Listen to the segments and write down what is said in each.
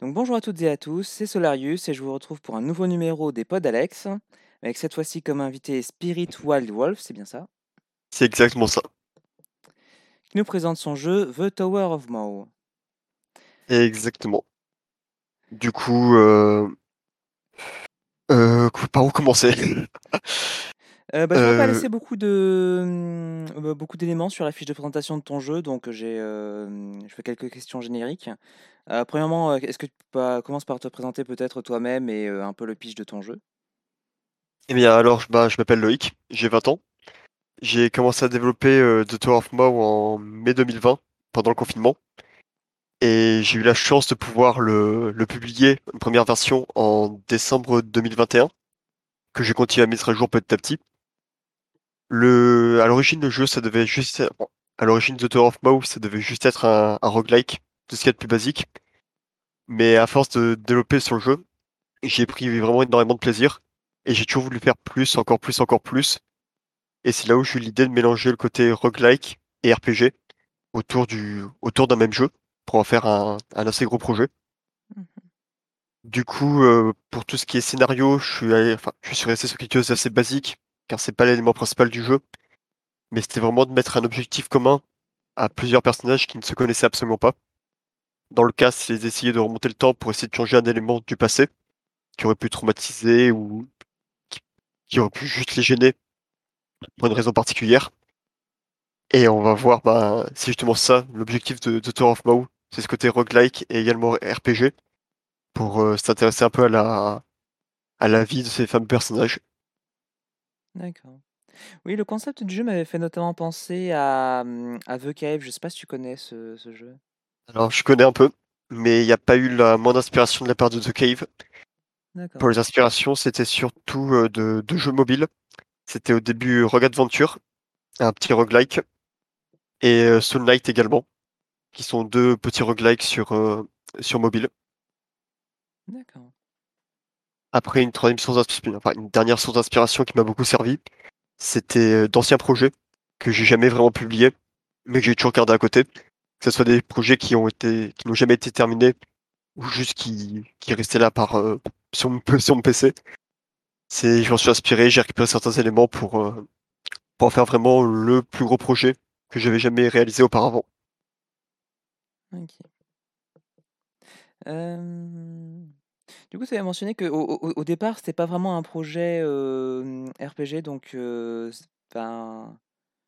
Donc bonjour à toutes et à tous, c'est Solarius et je vous retrouve pour un nouveau numéro des Pods Alex, avec cette fois-ci comme invité Spirit Wild Wolf, c'est bien ça, C'est exactement ça. qui nous présente son jeu The Tower of Maw. Exactement. Du coup, euh... Euh, par où commencer? Euh, bah, je pas Euh, laissé beaucoup de euh, beaucoup d'éléments sur la fiche de présentation de ton jeu, donc j'ai je fais quelques questions génériques. Euh, premièrement, euh, est-ce que tu commences par te présenter peut-être toi-même et euh, un peu le pitch de ton jeu? Eh bien, alors, bah, je m'appelle Loïc, j'ai 20 ans. J'ai commencé à développer The Tower of Maw en mai 2020, pendant le confinement. Et j'ai eu la chance de pouvoir le, publier, une première version, en décembre 2021, que j'ai continué à mettre à jour petit à petit. Le, à l'origine, le jeu, ça devait juste être- à l'origine The Tower of Maw, ça devait juste être un roguelike, tout ce qu'il y a de plus basique. Mais à force de développer sur le jeu, j'ai pris vraiment énormément de plaisir. Et j'ai toujours voulu faire plus, encore plus, encore plus. Et c'est là où j'ai eu l'idée de mélanger le côté roguelike et RPG autour du, autour d'un même jeu pour en faire un, un assez gros projet. Mhm. Du coup, euh, pour tout ce qui est scénario, je suis allé, enfin, je suis resté sur quelque chose d'assez basique, car c'est pas l'élément principal du jeu. Mais c'était vraiment de mettre un objectif commun à plusieurs personnages qui ne se connaissaient absolument pas. Dans le cas, c'est d'essayer de remonter le temps pour essayer de changer un élément du passé qui aurait pu traumatiser ou qui, aurait pu juste les gêner pour une raison particulière. Et on va voir, bah, c'est justement ça, l'objectif de, de Tower of Maw, c'est ce côté roguelike et également RPG, pour euh, s'intéresser un peu à la, à la vie de ces fameux personnages. D'accord. Oui, le concept du jeu m'avait fait notamment penser à, hum, à The Cave, je sais pas si tu connais ce jeu. Alors, je connais un peu, mais il n'y a pas eu la moindre inspiration de la part de The Cave. Pour les inspirations, c'était surtout euh, de, de jeux mobiles. C'était au début Rogue Adventure, un petit roguelike, et euh, Soul Knight également, qui sont deux petits roguelikes sur, euh, sur mobile. D'accord. Après, une troisième source d'inspiration, enfin, une dernière source d'inspiration qui m'a beaucoup servi, c'était d'anciens projets que j'ai jamais vraiment publiés, mais que j'ai toujours gardé à côté. Que ce soit des projets qui ont été, qui n'ont jamais été terminés, ou juste qui, qui restaient là par, euh, sur mon, PC. C'est, je m'en suis inspiré, j'ai récupéré certains éléments pour, euh, pour en faire vraiment le plus gros projet que j'avais jamais réalisé auparavant. Ok. Du coup, tu avais mentionné que au, au- départ, c'était pas vraiment un projet RPG, donc enfin,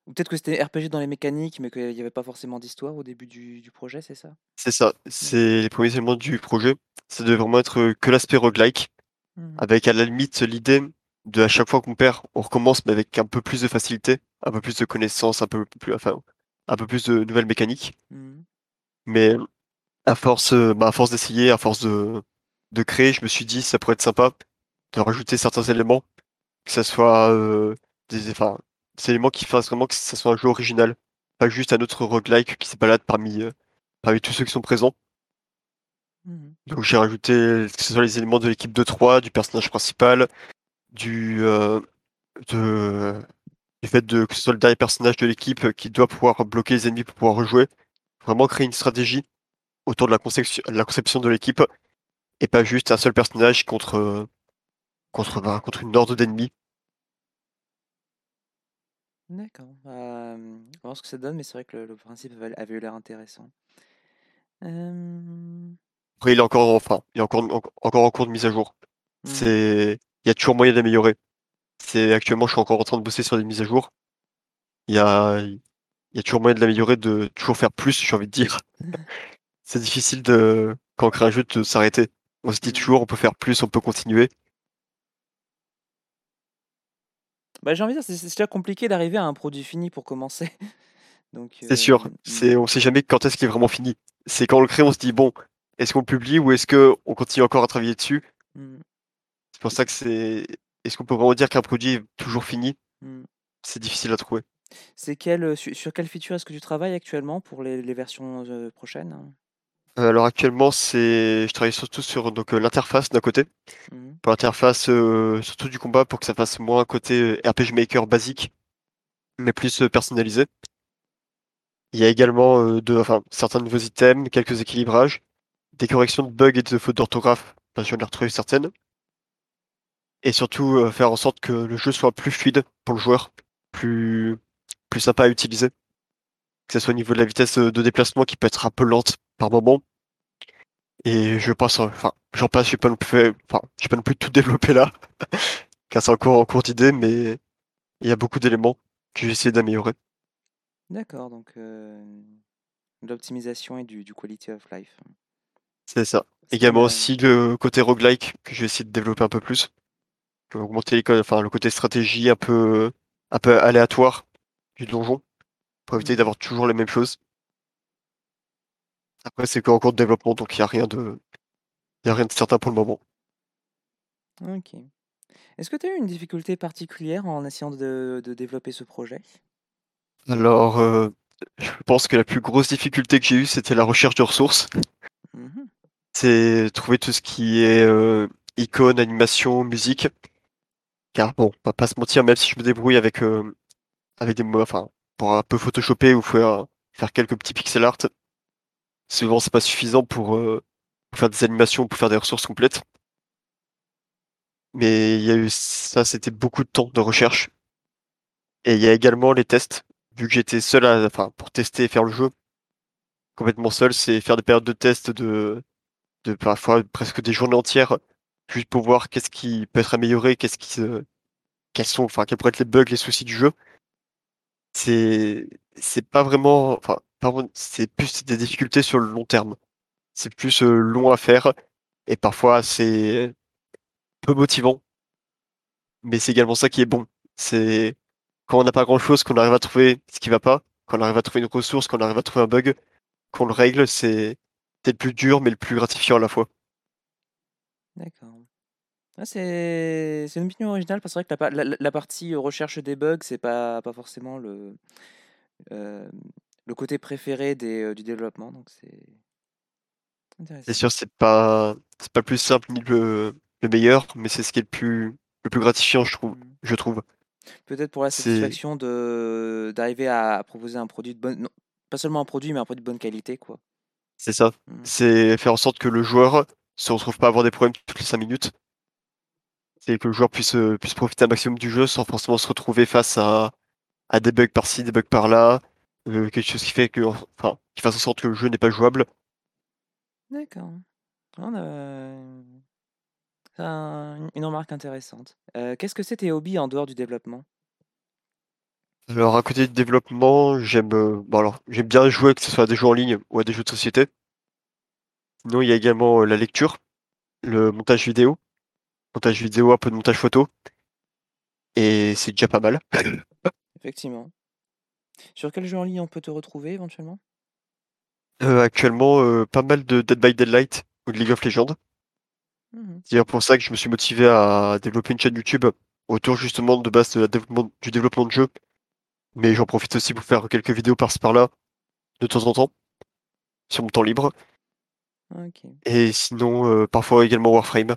ou peut-être que c'était RPG dans les mécaniques, mais qu'il n'y avait pas forcément d'histoire au début du, du projet, c'est ça? C'est ça, c'est les premiers éléments du projet. Ça devait vraiment être que l'aspect roguelike, Mhm. avec à la limite l'idée de à chaque fois qu'on perd, on recommence, mais avec un peu plus de facilité, un peu plus de connaissances, un peu plus, enfin, un peu plus de nouvelles mécaniques. Mhm. Mais à force, bah, à force d'essayer, à force de, de créer, je me suis dit, ça pourrait être sympa de rajouter certains éléments, que ça soit euh, des, enfin, des éléments qui fassent vraiment que ça soit un jeu original, pas juste un autre roguelike qui se balade parmi, euh, parmi tous ceux qui sont présents. Mhm. Donc j'ai rajouté que ce soit les éléments de l'équipe de 3, du personnage principal, du, euh, de, du fait de, que ce soit le dernier personnage de l'équipe qui doit pouvoir bloquer les ennemis pour pouvoir rejouer. Vraiment créer une stratégie autour de la conception, la conception de l'équipe et pas juste un seul personnage contre, contre, bah, contre une horde d'ennemis. D'accord. On va voir ce que ça donne, mais c'est vrai que le, le principe avait, avait eu l'air intéressant. Après, il est encore, enfin, il est encore, en- encore en cours de mise à jour. C'est, il y a toujours moyen d'améliorer. C'est, actuellement, je suis encore en train de bosser sur des mises à jour. Il y a, il y a toujours moyen de l'améliorer, de toujours faire plus, j'ai envie de dire. C'est difficile de, quand on crée un jeu, de s'arrêter. On se dit Mhm. toujours, on peut faire plus, on peut continuer. Bah, j'ai envie de dire, c'est déjà compliqué d'arriver à un produit fini pour commencer. Donc, C'est sûr. euh, C'est, on sait jamais quand est-ce qu'il est vraiment fini. C'est quand on le crée, on se dit, bon, est-ce qu'on le publie ou est-ce que on continue encore à travailler dessus? mm, C'est pour ça que c'est, est-ce qu'on peut vraiment dire qu'un produit est toujours fini? mm. C'est difficile à trouver. C'est quel, euh, su- sur, quelle feature est-ce que tu travailles actuellement pour les, les versions euh, prochaines? Alors actuellement, c'est, je travaille surtout sur donc euh, l'interface d'un côté. Mhm. Pour l'interface, euh, surtout du combat, pour que ça fasse moins un côté euh, RPG Maker basique, mais plus euh, personnalisé. Il y a également euh, de, enfin, certains nouveaux items, quelques équilibrages, des corrections de bugs et de fautes d'orthographe, bah, j'en ai retrouvé certaines. Et surtout, euh, faire en sorte que le jeu soit plus fluide pour le joueur, plus, plus sympa à utiliser. Que ce soit au niveau de la vitesse de déplacement qui peut être un peu lente par moment. Et je pense, enfin, j'en passe, je pas non plus, enfin, j'ai pas non plus tout développé là, car c'est encore en cours d'idée, mais il y a beaucoup d'éléments que j'ai essayé d'améliorer. D'accord, donc euh, l'optimisation et du, du quality of life. C'est ça. Également aussi le côté roguelike que je vais essayer de développer un peu plus. Augmenter enfin, le côté stratégie un peu, un peu aléatoire du donjon pour éviter d'avoir toujours les mêmes choses. Après, c'est qu'en cours de développement, donc il n'y a rien de. Il a rien de certain pour le moment. Ok. Est-ce que tu as eu une difficulté particulière en essayant de, de développer ce projet? Alors, euh, je pense que la plus grosse difficulté que j'ai eue, c'était la recherche de ressources. Mmh c'est trouver tout ce qui est euh, icônes, animation, musique. Car bon, on va pas se mentir, même si je me débrouille avec, euh, avec des mots, enfin, pour un peu photoshopper ou faire, faire quelques petits pixel art, souvent c'est pas suffisant pour, euh, pour, faire des animations, pour faire des ressources complètes. Mais il y a eu ça, c'était beaucoup de temps de recherche. Et il y a également les tests, vu que j'étais seul à, enfin, pour tester et faire le jeu, complètement seul, c'est faire des périodes de tests de, de parfois presque des journées entières, juste pour voir qu'est-ce qui peut être amélioré, qu'est-ce qui se, quels sont, enfin, quels pourraient être les bugs, les soucis du jeu. C'est, c'est pas vraiment, enfin, c'est plus des difficultés sur le long terme. C'est plus euh, long à faire et parfois c'est peu motivant. Mais c'est également ça qui est bon. C'est quand on n'a pas grand chose, qu'on arrive à trouver ce qui va pas, quand on arrive à trouver une ressource, quand on arrive à trouver un bug, qu'on le règle, c'est le plus dur mais le plus gratifiant à la fois. D'accord. Ah, c'est une opinion originale parce que c'est vrai que la, la, partie recherche des bugs, c'est pas, pas forcément le, euh, le côté préféré des, euh, du développement. Donc c'est C'est sûr, c'est pas, c'est pas le plus simple ni le, le meilleur, mais c'est ce qui est le plus, le plus gratifiant, je trouve. Mmh. Je trouve. Peut-être pour la satisfaction de d'arriver à proposer un produit de bonne, pas seulement un produit, mais un produit de bonne qualité, quoi. C'est ça. Mmh. C'est faire en sorte que le joueur se retrouve pas à avoir des problèmes toutes les 5 minutes. C'est que le joueur puisse, euh, puisse profiter un maximum du jeu sans forcément se retrouver face à, à des bugs par-ci, des bugs par-là. Euh, quelque chose qui fait que, enfin, qui fasse en sorte que le jeu n'est pas jouable. D'accord. On une remarque intéressante. Euh, qu'est-ce que c'est tes hobbies en dehors du développement? Alors, à côté du développement, j'aime bon alors, j'aime bien jouer, que ce soit à des jeux en ligne ou à des jeux de société. Sinon, il y a également la lecture, le montage vidéo, montage vidéo, un peu de montage photo. Et c'est déjà pas mal. Effectivement. Sur quel jeu en ligne on peut te retrouver éventuellement? Euh, Actuellement, euh, pas mal de Dead by Daylight ou de League of Legends. Mmh c'est pour ça que je me suis motivé à développer une chaîne YouTube autour justement de base développement, du développement de jeux. Mais j'en profite aussi pour faire quelques vidéos par-ci par-là, de temps en temps, sur mon temps libre. Et sinon, euh, parfois également Warframe.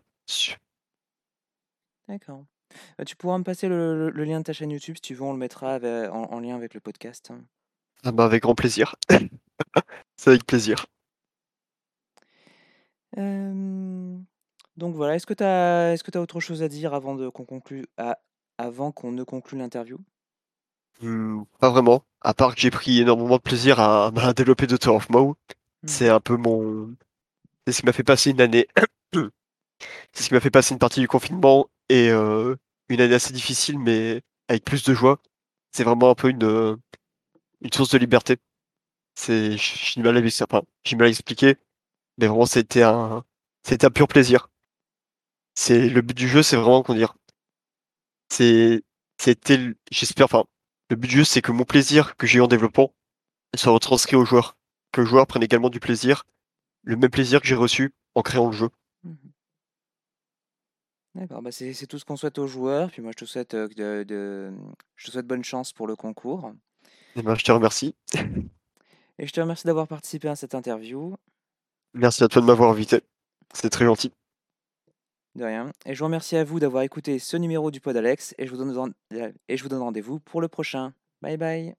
D'accord. Bah, tu pourras me passer le, lien de ta chaîne YouTube si tu veux, on le mettra en, lien avec le podcast. Ah bah avec grand plaisir. C'est avec plaisir. donc voilà, est-ce que tu as, est-ce que as autre chose à dire avant, de, qu'on conclue, avant qu'on ne conclue l'interview? Mmh, Pas vraiment, à part que j'ai pris énormément de plaisir à, développer Daughter of Mo. C'est mmh. un peu mon... C'est ce qui m'a fait passer une année... C'est ce qui m'a fait passer une partie du confinement et euh, une année assez difficile, mais avec plus de joie. C'est vraiment un peu une, euh, une source de liberté. C'est, j'ai mal à enfin, j'ai mal à expliquer, mais vraiment c'était un, c'était un pur plaisir. C'est le but du jeu, c'est vraiment qu'on dire, c'est, c'était, j'espère, enfin, le but du jeu, c'est que mon plaisir que j'ai eu en développant soit retranscrit aux joueurs, que le joueur prenne également du plaisir, le même plaisir que j'ai reçu en créant le jeu. D'accord, bah c'est tout ce qu'on souhaite aux joueurs. Puis moi, je te souhaite, de, de- je te souhaite bonne chance pour le concours. Et eh ben, je te remercie. Et je te remercie d'avoir participé à cette interview. Merci à toi de m'avoir invité. C'est très gentil. De rien. Et je vous remercie à vous d'avoir écouté ce numéro du Pod Alex. Et je vous donne, et je vous donne rendez-vous pour le prochain. Bye bye.